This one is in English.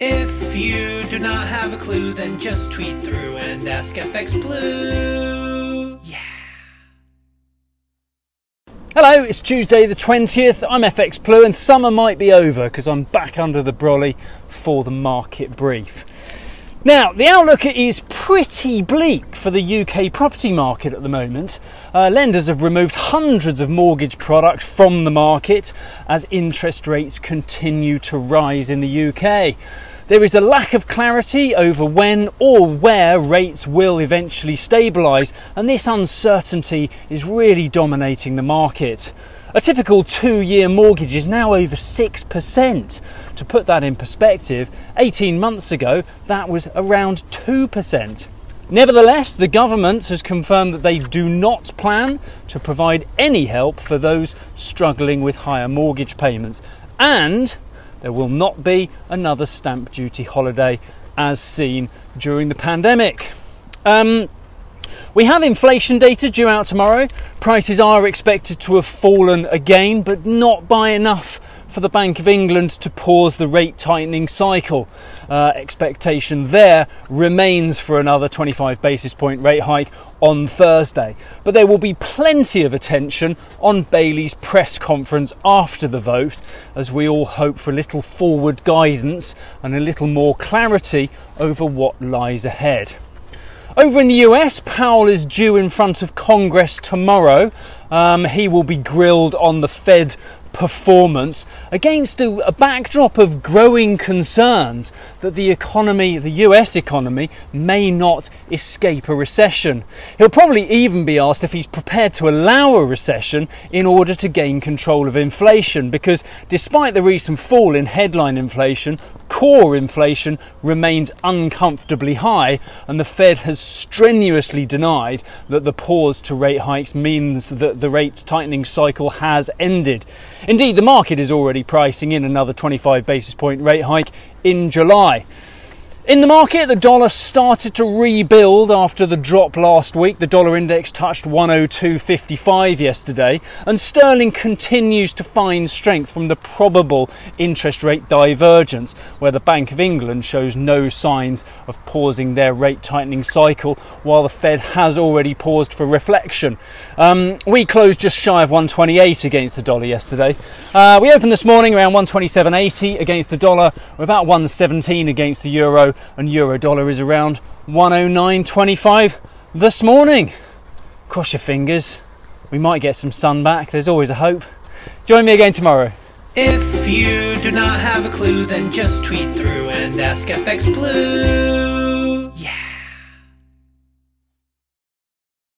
If you do not have a clue, then just tweet through and ask FX Blue. Yeah. Hello, it's Tuesday the 20th. I'm FX Blue, and summer might be over because I'm back under the brolly for the market brief. Now, the outlook is pretty bleak for the UK property market at the moment. Uh, lenders have removed hundreds of mortgage products from the market as interest rates continue to rise in the UK. There is a lack of clarity over when or where rates will eventually stabilise, and this uncertainty is really dominating the market. A typical two year mortgage is now over 6%. To put that in perspective, 18 months ago that was around 2%. Nevertheless, the government has confirmed that they do not plan to provide any help for those struggling with higher mortgage payments, and there will not be another stamp duty holiday as seen during the pandemic. Um, we have inflation data due out tomorrow. Prices are expected to have fallen again, but not by enough for the Bank of England to pause the rate tightening cycle. Uh, expectation there remains for another 25 basis point rate hike on Thursday. But there will be plenty of attention on Bailey's press conference after the vote as we all hope for a little forward guidance and a little more clarity over what lies ahead. Over in the US, Powell is due in front of Congress tomorrow. Um, he will be grilled on the Fed performance against a, a, backdrop of growing concerns that the economy, the US economy, may not escape a recession. He'll probably even be asked if he's prepared to allow a recession in order to gain control of inflation, because despite the recent fall in headline inflation, core inflation remains uncomfortably high, and the Fed has strenuously denied that the pause to rate hikes means that the rate tightening cycle has ended. Indeed, the market is already pricing in another 25 basis point rate hike in July. In the market, the dollar started to rebuild after the drop last week. The dollar index touched 102.55 yesterday, and sterling continues to find strength from the probable interest rate divergence, where the Bank of England shows no signs of pausing their rate tightening cycle, while the Fed has already paused for reflection. Um, we closed just shy of 128 against the dollar yesterday. Uh, we opened this morning around 127.80 against the dollar, or about 117 against the euro and euro dollar is around 109.25 this morning. Cross your fingers. We might get some sun back. There's always a hope. Join me again tomorrow. If you do not have a clue, then just tweet through and ask FX Blue.